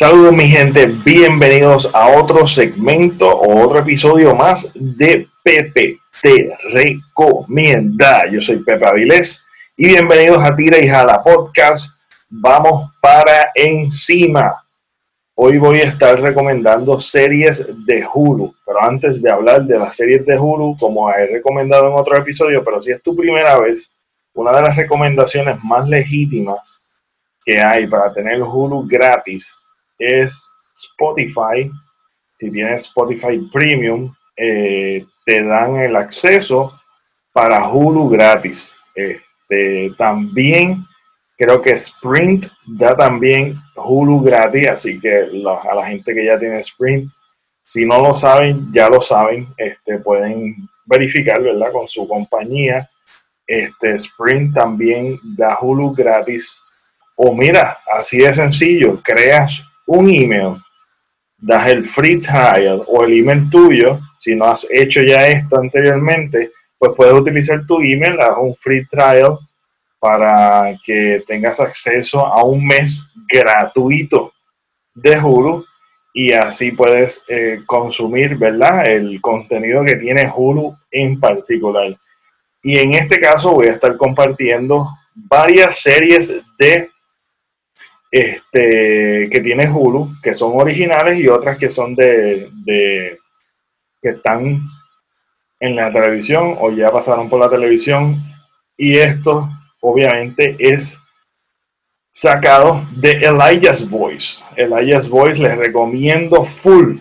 Saludos mi gente, bienvenidos a otro segmento o otro episodio más de Pepe Te Recomienda. Yo soy Pepe Avilés y bienvenidos a Tira y Jala Podcast. Vamos para encima. Hoy voy a estar recomendando series de Hulu, pero antes de hablar de las series de Hulu, como he recomendado en otro episodio, pero si es tu primera vez, una de las recomendaciones más legítimas que hay para tener Hulu gratis es Spotify. Si tienes Spotify Premium, eh, te dan el acceso para Hulu gratis. Este, también Creo que Sprint da también Hulu gratis, así que a la gente que ya tiene Sprint, si no lo saben, ya lo saben, este, pueden verificar, ¿verdad? Con su compañía. Este, Sprint también da Hulu gratis. O mira, así de sencillo, creas un email, das el free trial o el email tuyo, si no has hecho ya esto anteriormente, pues puedes utilizar tu email, das un free trial para que tengas acceso a un mes gratuito de Hulu y así puedes eh, consumir, ¿verdad? El contenido que tiene Hulu en particular. Y en este caso voy a estar compartiendo varias series de este que tiene Hulu, que son originales y otras que son de, de que están en la televisión o ya pasaron por la televisión. Y esto obviamente es sacado de Elijah's Voice. Elijah's Voice les recomiendo full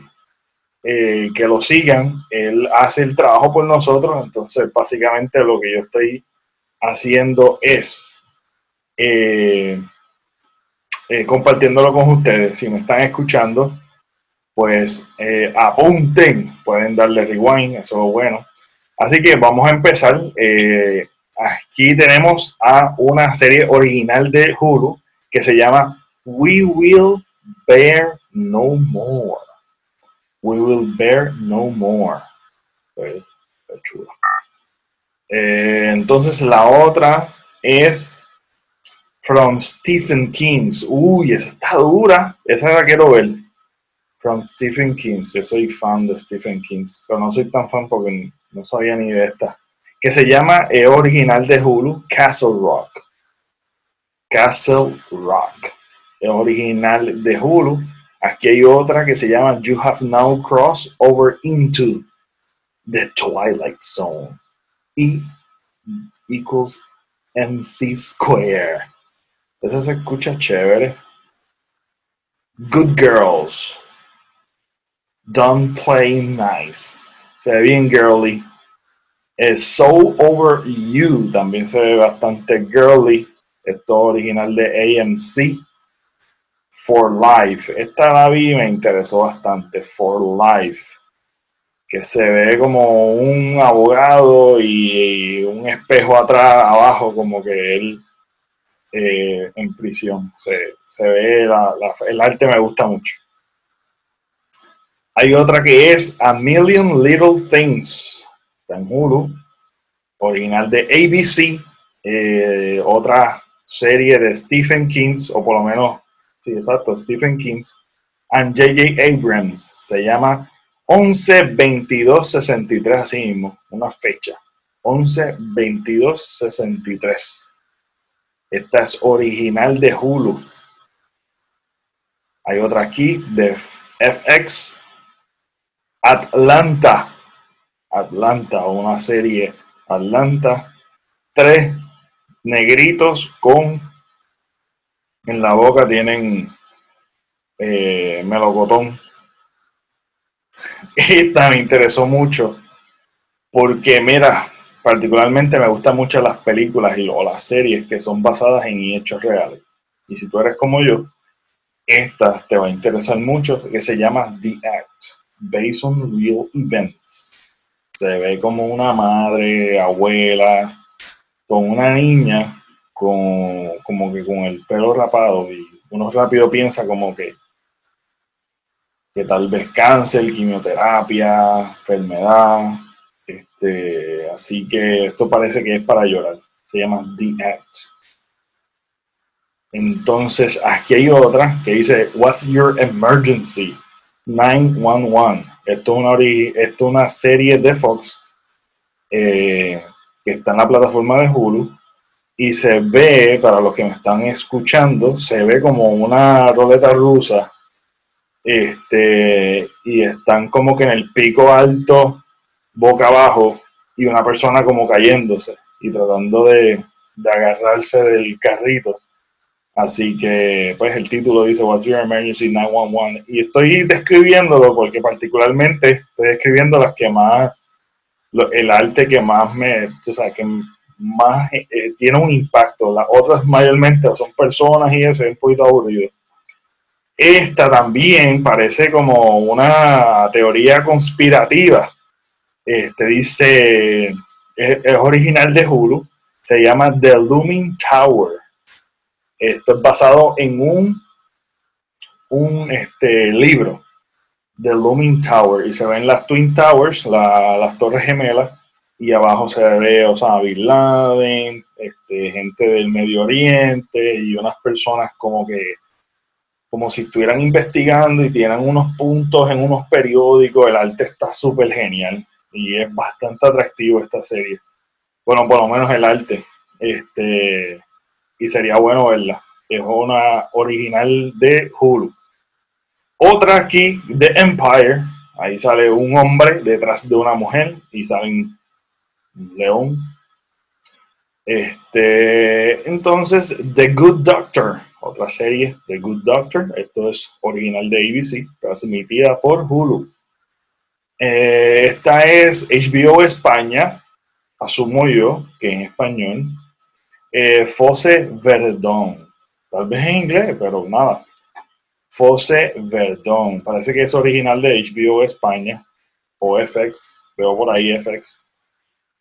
eh, que lo sigan. Él hace el trabajo por nosotros, entonces básicamente lo que yo estoy haciendo es eh, eh, compartiéndolo con ustedes. Si me están escuchando, pues apunten, pueden darle rewind, eso es bueno. Así que vamos a empezar. Aquí tenemos a una serie original de Hulu que se llama We Will Bear No More. We Will Bear No More. Eh, entonces la otra es From Stephen King. Uy, esa está dura. Esa la quiero ver. From Stephen King. Yo soy fan de Stephen King, pero no soy tan fan porque no sabía ni de esta que se llama, es original de Hulu, Castle Rock. Castle Rock. Es original de Hulu. Aquí hay otra que se llama You Have Now Crossed Over Into the Twilight Zone. E equals MC Square. Eso se escucha chévere. Good Girls. Don't Play Nice. Se ve bien girly. Es So Over You también se ve bastante girly. Esto original de AMC. For Life. Esta la vi me interesó bastante. For Life. Que se ve como un abogado y, un espejo atrás, abajo, como que él eh, en prisión. Se, ve, el arte me gusta mucho. Hay otra que es A Million Little Things en Hulu, original de ABC, eh, otra serie de Stephen King, o por lo menos, sí, exacto, Stephen King, and J.J. Abrams, se llama 11 22 63, así mismo, una fecha, 11 22 63. Esta es original de Hulu. Hay otra aquí de FX Atlanta Atlanta una serie Atlanta. Tres negritos con en la boca tienen eh, melocotón. Esta me interesó mucho porque, mira, particularmente me gustan mucho las películas y, o las series que son basadas en hechos reales. Y si tú eres como yo, esta te va a interesar mucho, que se llama The Act, Based on Real Events se ve como una madre, abuela, con una niña, con, como que con el pelo rapado, y uno rápido piensa como que, que tal vez cáncer, quimioterapia, enfermedad, este, así que esto parece que es para llorar, se llama The Act. Entonces, aquí hay otra que dice, What's Your Emergency? 911. Esto es una, serie de Fox eh, que está en la plataforma de Hulu y se ve, para los que me están escuchando, se ve como una roleta rusa este, y están como que en el pico alto, boca abajo, y una persona como cayéndose y tratando de, de agarrarse del carrito. Así que, pues el título dice What's Your Emergency 911 y estoy describiéndolo porque particularmente estoy describiendo las que más, el arte que más me, o sea, que más eh, tiene un impacto. Las otras mayormente son personas y eso es un poquito aburrido. Esta también parece como una teoría conspirativa. Este dice, es, es original de Hulu, se llama The Looming Tower esto es basado en un, un este, libro de Looming Tower y se ven las Twin Towers, las torres gemelas, y abajo se ve Osama Bin Laden, este, gente del Medio Oriente y unas personas como que como si estuvieran investigando y tienen unos puntos en unos periódicos. El arte está súper genial y es bastante atractivo esta serie. Bueno, por lo menos el arte. Este, y sería bueno verla. Es una original de Hulu. Otra aquí, The Empire. Ahí sale un hombre detrás de una mujer y salen león. Este, entonces, The Good Doctor, otra serie, The Good Doctor. Esto es original de ABC, transmitida por Hulu. Eh, esta es HBO España, asumo yo que en español eh, Fosse Verdon. Tal vez en inglés, pero nada. Fosse Verdon. Parece que es original de HBO España o FX. Veo por ahí FX.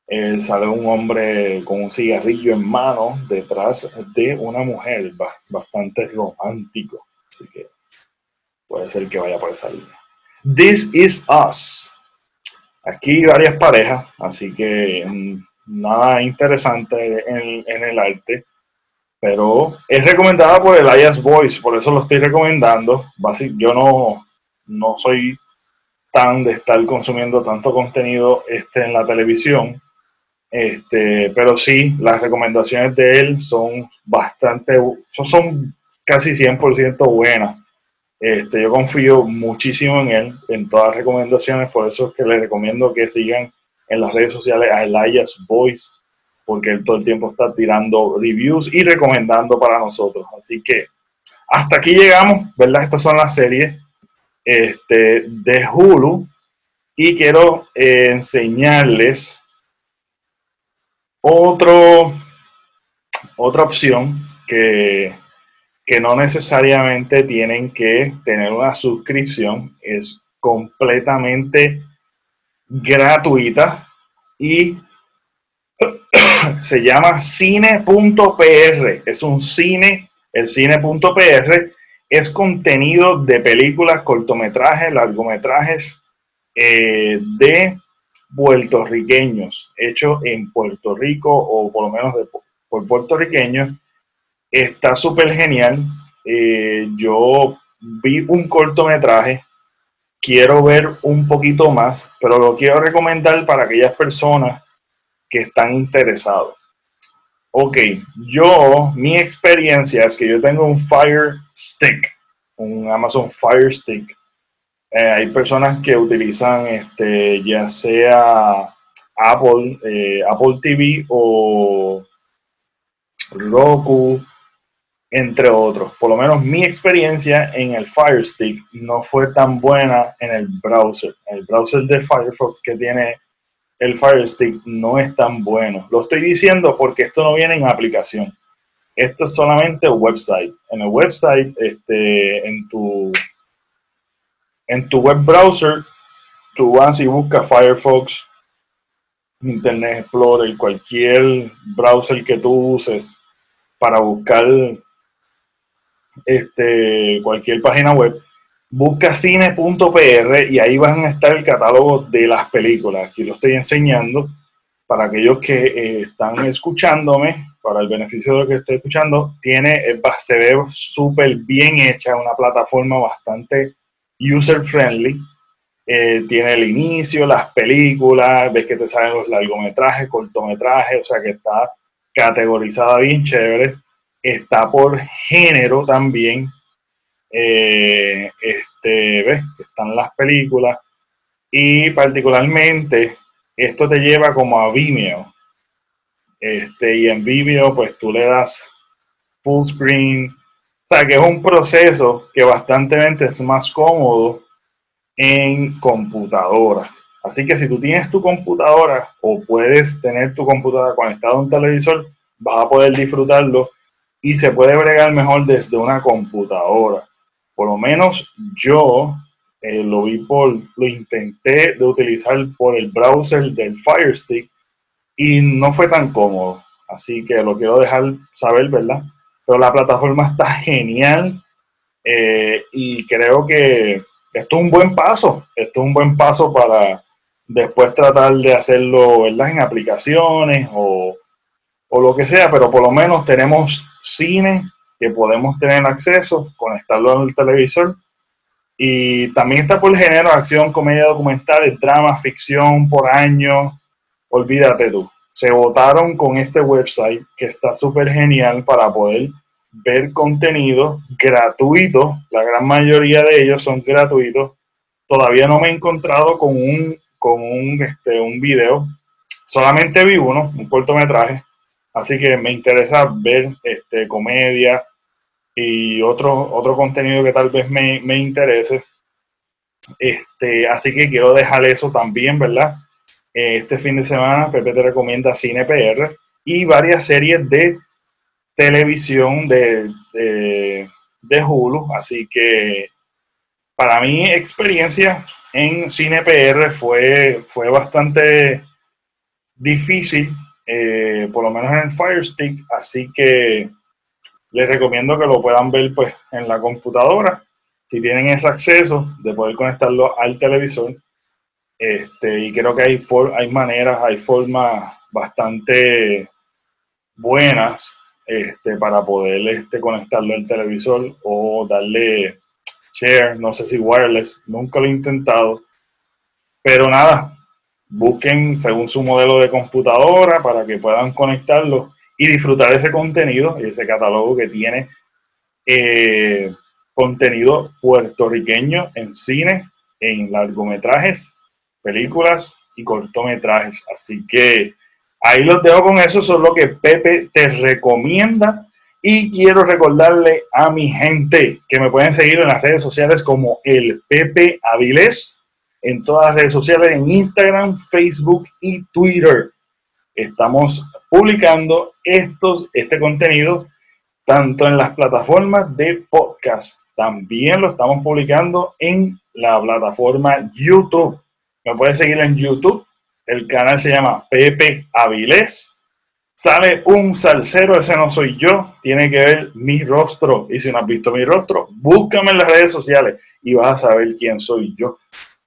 Eh, sale un hombre con un cigarrillo en mano detrás de una mujer bastante romántico. Así que puede ser que vaya por esa línea. This is Us. Aquí varias parejas, así que mm, nada interesante en, el arte, pero es recomendada por Elias Voice, por eso lo estoy recomendando. Yo no, no soy tan de estar consumiendo tanto contenido este, en la televisión, este, pero sí, las recomendaciones de él son bastante, son casi 100% buenas. Este, yo confío muchísimo en él, en todas las recomendaciones, por eso es que les recomiendo que sigan en las redes sociales a Elias Voice, porque él todo el tiempo está tirando reviews y recomendando para nosotros. Así que hasta aquí llegamos, ¿verdad? Estas son las series este, de Hulu y quiero eh, enseñarles otro, otra opción que, que no necesariamente tienen que tener una suscripción, es completamente gratuita y se llama cine.pr. Es un cine, el cine.pr es contenido de películas, cortometrajes, largometrajes eh, de puertorriqueños, hechos en Puerto Rico o por lo menos por puertorriqueños. Está súper genial. Eh, yo vi un cortometraje quiero ver un poquito más, pero lo quiero recomendar para aquellas personas que están interesados. Ok, yo, mi experiencia es que yo tengo un Fire Stick, un Amazon Fire Stick. Eh, hay personas que utilizan este, ya sea Apple, eh, Apple TV o Roku, entre otros. Por lo menos mi experiencia en el Fire Stick no fue tan buena en el browser. El browser de Firefox que tiene el Fire Stick no es tan bueno. Lo estoy diciendo porque esto no viene en aplicación. Esto es solamente website. En el website, este, en tu en tu web browser, tú vas y buscas Firefox, Internet Explorer, cualquier browser que tú uses para buscar este, cualquier página web, busca cine.pr y ahí van a estar el catálogo de las películas. Aquí lo estoy enseñando. para aquellos que eh, están escuchándome, para el beneficio de lo que estoy escuchando, tiene, eh, se ve súper bien hecha, una plataforma bastante user friendly. Eh, tiene el inicio, las películas, ves que te salen los largometrajes, cortometrajes, o sea que está categorizada bien chévere. Está por género también. este, ves, están las películas. Y particularmente esto te lleva como a Vimeo. Este, y en Vimeo, pues tú le das full screen. O sea, que es un proceso que bastante es más cómodo en computadora. Así que si tú tienes tu computadora o puedes tener tu computadora conectada a un televisor, vas a poder disfrutarlo y se puede bregar mejor desde una computadora. Por lo menos yo eh, lo vi por, lo intenté de utilizar por el browser del Fire Stick y no fue tan cómodo. Así que lo quiero dejar saber, ¿verdad? Pero la plataforma está genial eh, y creo que esto es un buen paso. Esto es un buen paso para después tratar de hacerlo, ¿verdad? En aplicaciones o, o lo que sea, pero por lo menos tenemos cine que podemos tener acceso, conectarlo al televisor y también está por el género, acción, comedia documental, drama, ficción por año. Olvídate tú. Se votaron con este website que está súper genial para poder ver contenido gratuito. La gran mayoría de ellos son gratuitos. Todavía no me he encontrado con un, con un, este, un video. Solamente vi uno, un cortometraje. Así que me interesa ver este, comedia, y otro, otro contenido que tal vez me, me interese. Este, así que quiero dejar eso también, ¿verdad? Este fin de semana Pepe te recomienda Cine PR y varias series de televisión de, de, Hulu. Así que para mi experiencia en Cine PR fue, fue bastante difícil, eh, por lo menos en el Fire Stick. Así que les recomiendo que lo puedan ver pues en la computadora, si tienen ese acceso de poder conectarlo al televisor. Este, y creo que hay, hay maneras, hay formas bastante buenas este, para poder este, conectarlo al televisor o darle share, no sé si wireless, nunca lo he intentado. Pero nada, busquen según su modelo de computadora para que puedan conectarlo y disfrutar ese contenido y ese catálogo que tiene eh, contenido puertorriqueño en cine, en largometrajes, películas y cortometrajes. Así que ahí los dejo con eso, eso es lo que Pepe te recomienda. Y quiero recordarle a mi gente que me pueden seguir en las redes sociales como el Pepe Avilés, en todas las redes sociales, en Instagram, Facebook y Twitter. Estamos publicando estos, este contenido tanto en las plataformas de podcast, también lo estamos publicando en la plataforma YouTube. Me puedes seguir en YouTube. El canal se llama Pepe Avilés. Sale un salsero, ese no soy yo. Tiene que ver mi rostro. Y si no has visto mi rostro, búscame en las redes sociales y vas a saber quién soy yo.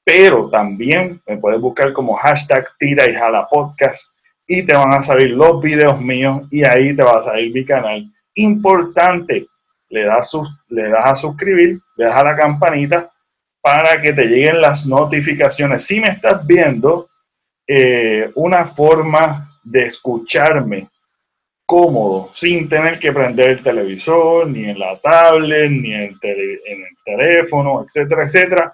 Pero también me puedes buscar como hashtag tira y jala podcast y te van a salir los videos míos y ahí te va a salir mi canal. Importante, le das, le das a suscribir, le das a la campanita para que te lleguen las notificaciones. Si me estás viendo, eh, una forma de escucharme cómodo, sin tener que prender el televisor, ni en la tablet, ni en, en el teléfono, etcétera, etcétera.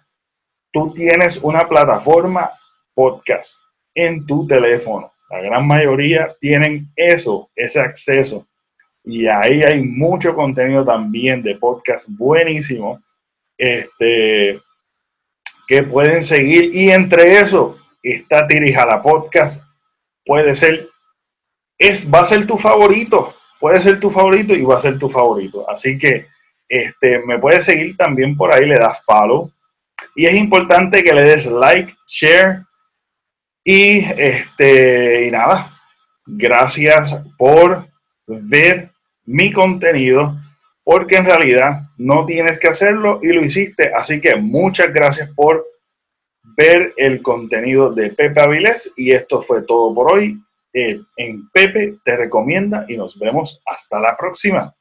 Tú tienes una plataforma podcast en tu teléfono. La gran mayoría tienen eso, ese acceso. Y ahí hay mucho contenido también de podcast buenísimo este, que pueden seguir. Y entre eso está Tirijala Podcast. Puede ser, es, va a ser tu favorito. Puede ser tu favorito y va a ser tu favorito. Así que este, me puedes seguir también por ahí, le das follow. Y es importante que le des like, share y, este, y nada, gracias por ver mi contenido, porque en realidad no tienes que hacerlo y lo hiciste. Así que muchas gracias por ver el contenido de Pepe Avilés y esto fue todo por hoy. eh, en Pepe Te Recomienda y nos vemos hasta la próxima.